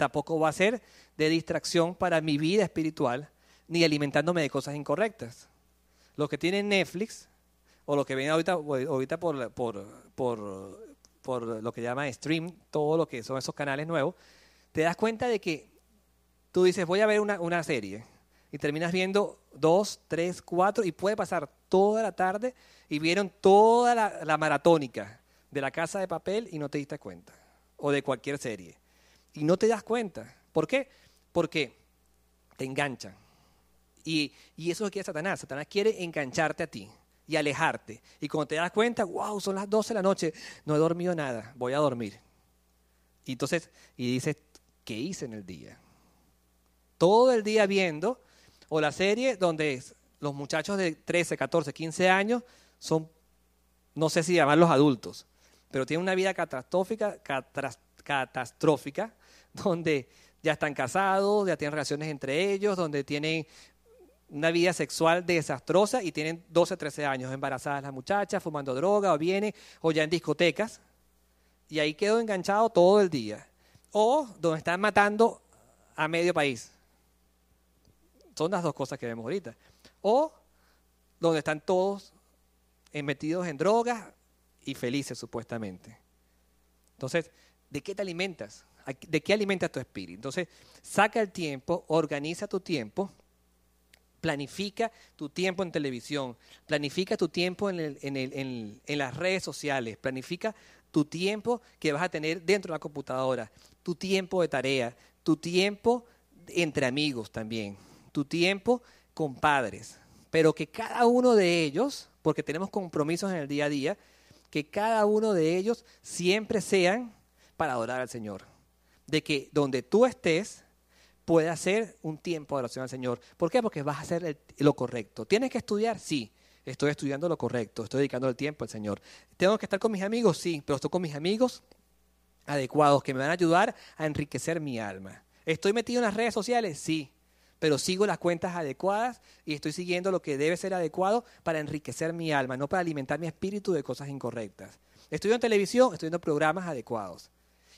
tampoco va a ser de distracción para mi vida espiritual, ni alimentándome de cosas incorrectas. Los que tienen Netflix, o lo que ven ahorita, ahorita por, lo que llama stream, todo lo que son esos canales nuevos, te das cuenta de que tú dices, voy a ver una, serie, y terminas viendo dos, tres, cuatro, y puede pasar toda la tarde y vieron toda la, maratónica de la casa de papel y no te diste cuenta, o de cualquier serie. Y no te das cuenta. ¿Por qué? Porque te enganchan. Y, y eso es lo que quiere Satanás. Satanás quiere engancharte a ti y alejarte. Y cuando te das cuenta, wow, son las 12 de la noche, no he dormido nada, voy a dormir. Y entonces, y dices, ¿qué hice en el día? todo el día viendo, o la serie donde los muchachos de 13, 14, 15 años son, no sé si llamarlos adultos, pero tienen una vida catastrófica, catastrófica, donde ya están casados, ya tienen relaciones entre ellos, donde tienen una vida sexual desastrosa y tienen 12, 13 años, embarazadas las muchachas, fumando droga o vienen, o ya en discotecas, y ahí quedo enganchado todo el día. O donde están matando a medio país. Son las dos cosas que vemos ahorita. O donde están todos metidos en drogas y felices supuestamente. Entonces, ¿De qué te alimentas? ¿De qué alimenta tu espíritu? Entonces, saca el tiempo, organiza tu tiempo, planifica tu tiempo en televisión, planifica tu tiempo en, en, las redes sociales, planifica tu tiempo que vas a tener dentro de la computadora, tu tiempo de tarea, tu tiempo entre amigos también, tu tiempo con padres, pero que cada uno de ellos, porque tenemos compromisos en el día a día, que cada uno de ellos siempre sean para adorar al Señor. De que donde tú estés pueda ser un tiempo de oración al Señor. ¿Por qué? Porque vas a hacer lo correcto. ¿Tienes que estudiar? Sí. Estoy estudiando lo correcto, estoy dedicando el tiempo al Señor. ¿Tengo que estar con mis amigos? Sí, pero estoy con mis amigos adecuados que me van a ayudar a enriquecer mi alma. ¿Estoy metido en las redes sociales? Sí, pero sigo las cuentas adecuadas y estoy siguiendo lo que debe ser adecuado para enriquecer mi alma, no para alimentar mi espíritu de cosas incorrectas. Estudio en televisión, estoy viendo programas adecuados.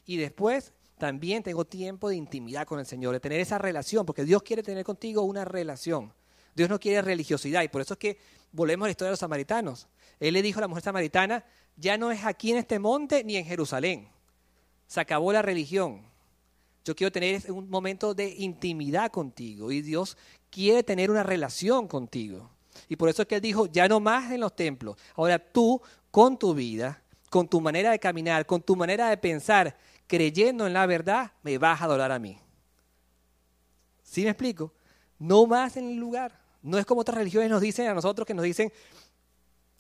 Y después también tengo tiempo de intimidad con el Señor, de tener esa relación, porque Dios quiere tener contigo una relación. Dios no quiere religiosidad y por eso es que volvemos a la historia de los samaritanos. Él le dijo a la mujer samaritana, ya no es aquí en este monte ni en Jerusalén. Se acabó la religión. Yo quiero tener un momento de intimidad contigo y Dios quiere tener una relación contigo. Y por eso es que Él dijo, ya no más en los templos. Ahora tú, con tu vida, con tu manera de caminar, con tu manera de pensar, creyendo en la verdad, me vas a adorar a mí. ¿Sí me explico? No más en el lugar. No es como otras religiones nos dicen a nosotros que nos dicen,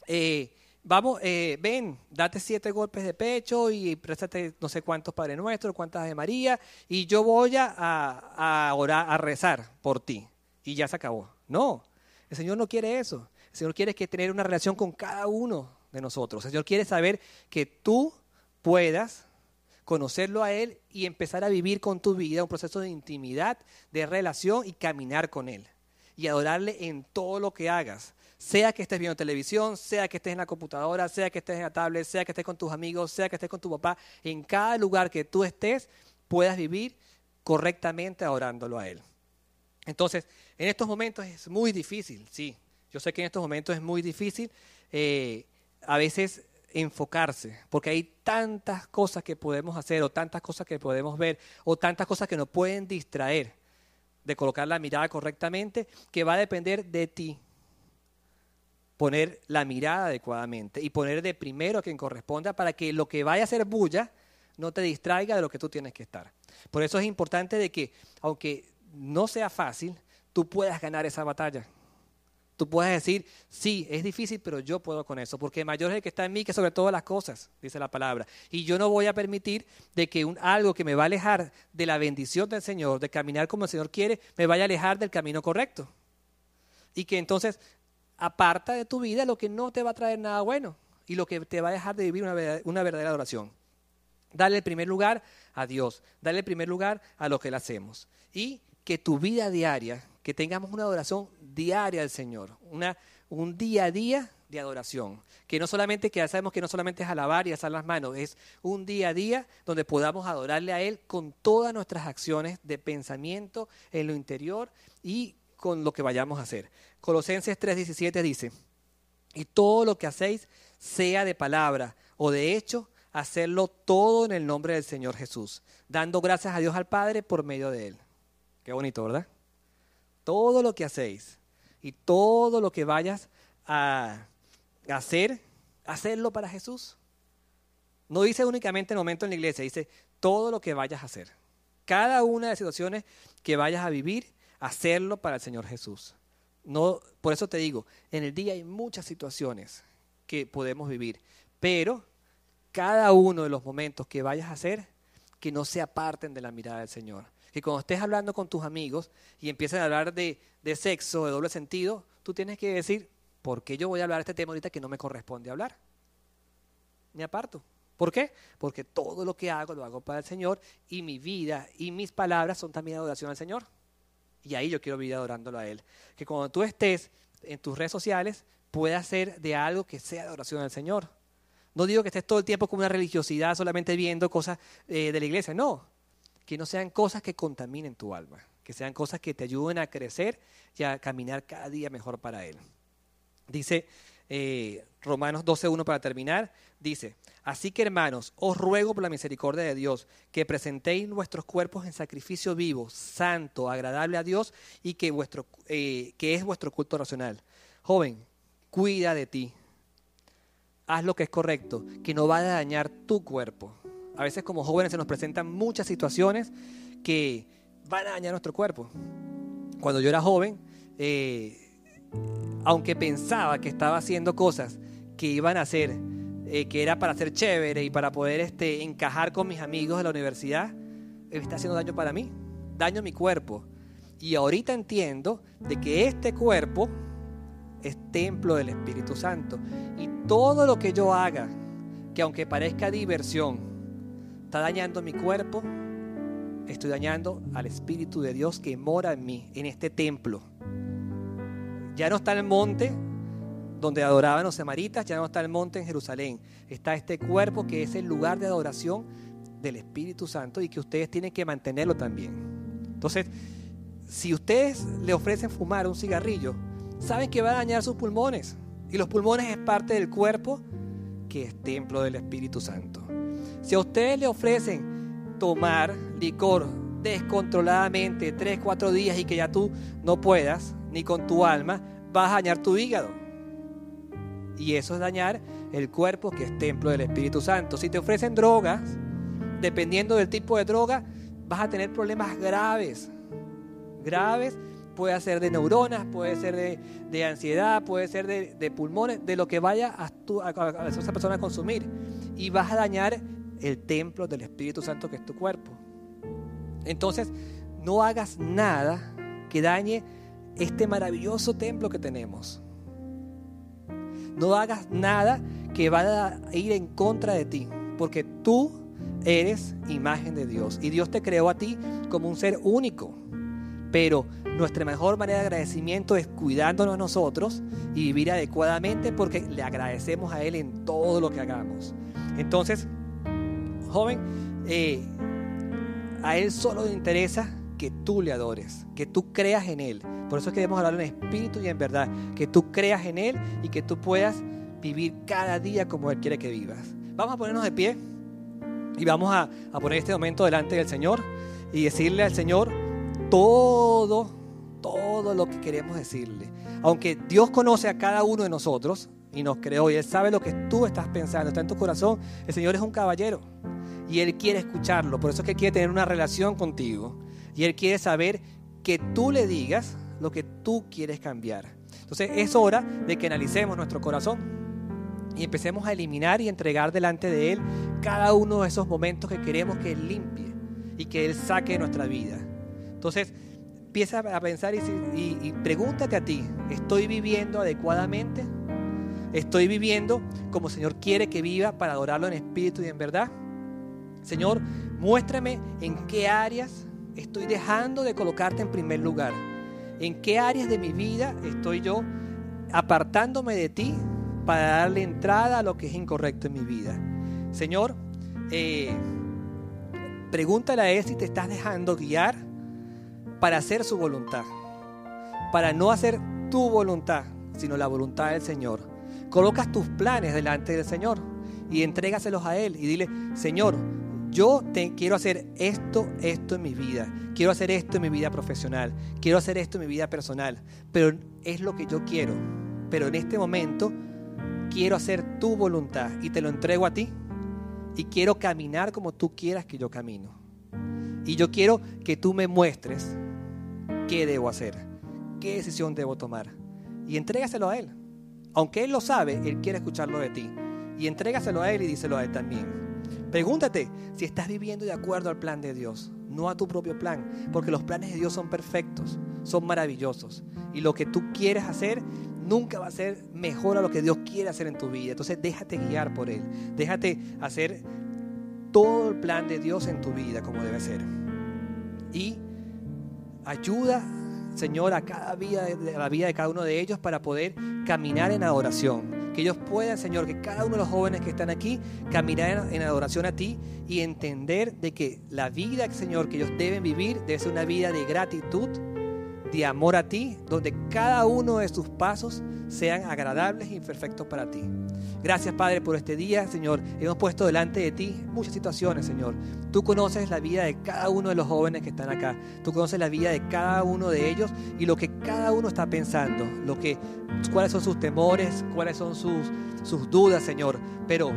eh, vamos, eh, ven, date siete golpes de pecho y préstate no sé cuántos Padre Nuestro, cuántas de María, y yo voy a, a, orar, a rezar por ti. Y ya se acabó. No, el Señor no quiere eso. El Señor quiere que tener una relación con cada uno de nosotros. El Señor quiere saber que tú puedas conocerlo a Él y empezar a vivir con tu vida un proceso de intimidad, de relación y caminar con Él. Y adorarle en todo lo que hagas. Sea que estés viendo televisión, sea que estés en la computadora, sea que estés en la tablet, sea que estés con tus amigos, sea que estés con tu papá, en cada lugar que tú estés, puedas vivir correctamente adorándolo a Él. Entonces, en estos momentos es muy difícil, sí. Yo sé que en estos momentos es muy difícil eh, a veces enfocarse, porque hay tantas cosas que podemos hacer o tantas cosas que podemos ver o tantas cosas que nos pueden distraer de colocar la mirada correctamente, que va a depender de ti, poner la mirada adecuadamente y poner de primero a quien corresponda para que lo que vaya a ser bulla no te distraiga de lo que tú tienes que estar. Por eso es importante de que, aunque no sea fácil, tú puedas ganar esa batalla. Tú puedas decir, sí, es difícil, pero yo puedo con eso, porque mayor es el que está en mí que sobre todas las cosas, dice la palabra. Y yo no voy a permitir de que un, algo que me va a alejar de la bendición del Señor, de caminar como el Señor quiere, me vaya a alejar del camino correcto. Y que entonces aparta de tu vida lo que no te va a traer nada bueno y lo que te va a dejar de vivir una, una verdadera adoración. Dale el primer lugar a Dios, dale el primer lugar a lo que le hacemos. Y que tu vida diaria, que tengamos una adoración diaria al Señor, una, un día a día de adoración. Que no solamente, que ya sabemos que no solamente es alabar y alzar las manos, es un día a día donde podamos adorarle a Él con todas nuestras acciones de pensamiento en lo interior y con lo que vayamos a hacer. Colosenses 3:17 dice, y todo lo que hacéis, sea de palabra o de hecho, hacerlo todo en el nombre del Señor Jesús, dando gracias a Dios al Padre por medio de Él. Qué bonito, ¿verdad? Todo lo que hacéis y todo lo que vayas a hacer, hacerlo para Jesús. No dice únicamente el momento en la iglesia, dice todo lo que vayas a hacer. Cada una de las situaciones que vayas a vivir, hacerlo para el Señor Jesús. No, por eso te digo, en el día hay muchas situaciones que podemos vivir, pero cada uno de los momentos que vayas a hacer, que no se aparten de la mirada del Señor. Que cuando estés hablando con tus amigos y empieces a hablar de, de sexo, de doble sentido, tú tienes que decir, ¿por qué yo voy a hablar de este tema ahorita que no me corresponde hablar? Me aparto. ¿Por qué? Porque todo lo que hago lo hago para el Señor y mi vida y mis palabras son también adoración al Señor. Y ahí yo quiero vivir adorándolo a Él. Que cuando tú estés en tus redes sociales, pueda ser de algo que sea adoración al Señor. No digo que estés todo el tiempo con una religiosidad solamente viendo cosas eh, de la iglesia, no. Que no sean cosas que contaminen tu alma, que sean cosas que te ayuden a crecer y a caminar cada día mejor para Él. Dice eh, Romanos 12.1 para terminar, dice, así que hermanos, os ruego por la misericordia de Dios que presentéis vuestros cuerpos en sacrificio vivo, santo, agradable a Dios y que, vuestro, eh, que es vuestro culto racional. Joven, cuida de ti. Haz lo que es correcto, que no va a dañar tu cuerpo. A veces como jóvenes se nos presentan muchas situaciones que van a dañar nuestro cuerpo. Cuando yo era joven, eh, aunque pensaba que estaba haciendo cosas que iban a hacer, eh, que era para ser chévere y para poder este, encajar con mis amigos de la universidad, está haciendo daño para mí, daño a mi cuerpo. Y ahorita entiendo de que este cuerpo es templo del Espíritu Santo. Y todo lo que yo haga, que aunque parezca diversión, está dañando mi cuerpo, estoy dañando al Espíritu de Dios que mora en mí, en este templo. Ya no está el monte donde adoraban los samaritas, ya no está el monte en Jerusalén. Está este cuerpo que es el lugar de adoración del Espíritu Santo y que ustedes tienen que mantenerlo también. Entonces, si ustedes le ofrecen fumar un cigarrillo, saben que va a dañar sus pulmones. Y los pulmones es parte del cuerpo que es templo del Espíritu Santo. Si a ustedes le ofrecen tomar licor descontroladamente tres, cuatro días y que ya tú no puedas, ni con tu alma, vas a dañar tu hígado. Y eso es dañar el cuerpo que es templo del Espíritu Santo. Si te ofrecen drogas, dependiendo del tipo de droga, vas a tener problemas graves. Graves puede ser de neuronas, puede ser de, ansiedad, puede ser de, pulmones, de lo que vaya a, a, esa persona a consumir. Y vas a dañar el templo del Espíritu Santo que es tu cuerpo. Entonces, no hagas nada que dañe este maravilloso templo que tenemos. No hagas nada que vaya a ir en contra de ti, porque tú eres imagen de Dios y Dios te creó a ti como un ser único. Pero nuestra mejor manera de agradecimiento es cuidándonos nosotros y vivir adecuadamente porque le agradecemos a Él en todo lo que hagamos. Entonces, joven, eh, a Él solo le interesa que tú le adores, que tú creas en Él. Por eso es que debemos hablar en espíritu y en verdad, que tú creas en Él y que tú puedas vivir cada día como Él quiere que vivas. Vamos a ponernos de pie y vamos a, a poner este momento delante del Señor y decirle al Señor todo, todo lo que queremos decirle. Aunque Dios conoce a cada uno de nosotros y nos creó y Él sabe lo que tú estás pensando, está en tu corazón, el Señor es un caballero y Él quiere escucharlo. Por eso es que quiere tener una relación contigo. Y Él quiere saber que tú le digas lo que tú quieres cambiar. Entonces es hora de que analicemos nuestro corazón y empecemos a eliminar y entregar delante de Él cada uno de esos momentos que queremos que Él limpie y que Él saque de nuestra vida. Entonces empieza a pensar y, y pregúntate a ti, ¿estoy viviendo adecuadamente? ¿Estoy viviendo como el Señor quiere que viva para adorarlo en espíritu y en verdad? Señor, muéstrame en qué áreas estoy dejando de colocarte en primer lugar. En qué áreas de mi vida estoy yo apartándome de ti para darle entrada a lo que es incorrecto en mi vida. Señor, eh, pregúntale a Él si te estás dejando guiar para hacer su voluntad, para no hacer tu voluntad, sino la voluntad del Señor. Colocas tus planes delante del Señor y entrégaselos a Él y dile, Señor, yo quiero hacer esto, esto en mi vida, quiero hacer esto en mi vida profesional, quiero hacer esto en mi vida personal, pero es lo que yo quiero. Pero en este momento quiero hacer tu voluntad y te lo entrego a ti y quiero caminar como tú quieras que yo camino. Y yo quiero que tú me muestres qué debo hacer, qué decisión debo tomar. Y entrégaselo a Él. Aunque Él lo sabe, Él quiere escucharlo de ti. Y entrégaselo a Él y díselo a Él también. Pregúntate si estás viviendo de acuerdo al plan de Dios, no a tu propio plan, porque los planes de Dios son perfectos, son maravillosos. Y lo que tú quieres hacer nunca va a ser mejor a lo que Dios quiere hacer en tu vida. Entonces déjate guiar por Él, déjate hacer todo el plan de Dios en tu vida como debe ser. Y ayuda, Señor, a cada vida, a la vida de cada uno de ellos para poder caminar en adoración que ellos puedan, Señor, que cada uno de los jóvenes que están aquí caminar en adoración a ti y entender de que la vida, Señor, que ellos deben vivir debe ser una vida de gratitud de amor a ti, donde cada uno de sus pasos sean agradables y perfectos para ti. Gracias, Padre, por este día, Señor. Hemos puesto delante de ti muchas situaciones, Señor. Tú conoces la vida de cada uno de los jóvenes que están acá. Tú conoces la vida de cada uno de ellos y lo que cada uno está pensando, lo que, cuáles son sus temores, cuáles son sus, sus dudas, Señor. Pero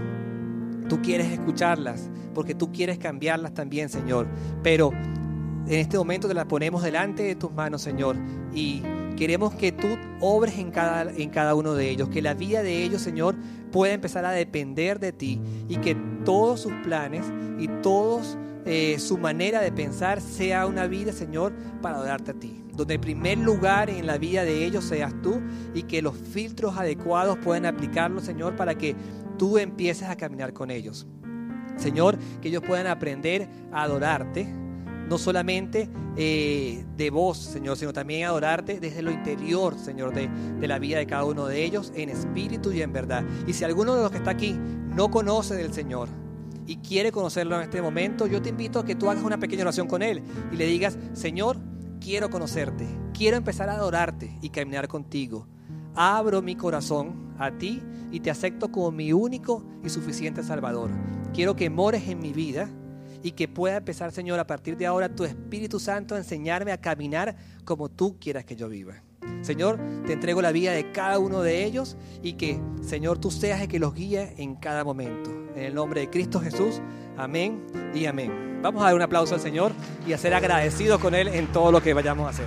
tú quieres escucharlas, porque tú quieres cambiarlas también, Señor. Pero en este momento te las ponemos delante de tus manos, Señor, y queremos que tú obres en cada, en cada uno de ellos, que la vida de ellos, Señor, pueda empezar a depender de ti y que todos sus planes y todos eh, su manera de pensar sea una vida, Señor, para adorarte a ti. Donde el primer lugar en la vida de ellos seas tú y que los filtros adecuados puedan aplicarlo, Señor, para que tú empieces a caminar con ellos. Señor, que ellos puedan aprender a adorarte, no solamente eh, de voz, Señor, sino también adorarte desde lo interior, Señor, de, de, la vida de cada uno de ellos, en espíritu y en verdad. Y si alguno de los que está aquí no conoce del Señor y quiere conocerlo en este momento, yo te invito a que tú hagas una pequeña oración con Él y le digas, Señor, quiero conocerte, quiero empezar a adorarte y caminar contigo. Abro mi corazón a ti y te acepto como mi único y suficiente Salvador. Quiero que mores en mi vida y que pueda empezar, Señor, a partir de ahora tu Espíritu Santo a enseñarme a caminar como tú quieras que yo viva. Señor, te entrego la vida de cada uno de ellos y que, Señor, tú seas el que los guíe en cada momento. En el nombre de Cristo Jesús, amén y amén. Vamos a dar un aplauso al Señor y a ser agradecidos con Él en todo lo que vayamos a hacer.